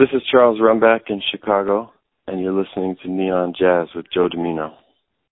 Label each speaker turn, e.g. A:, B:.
A: This is Charles Rumback in Chicago, and you're listening to Neon Jazz with Joe Domino.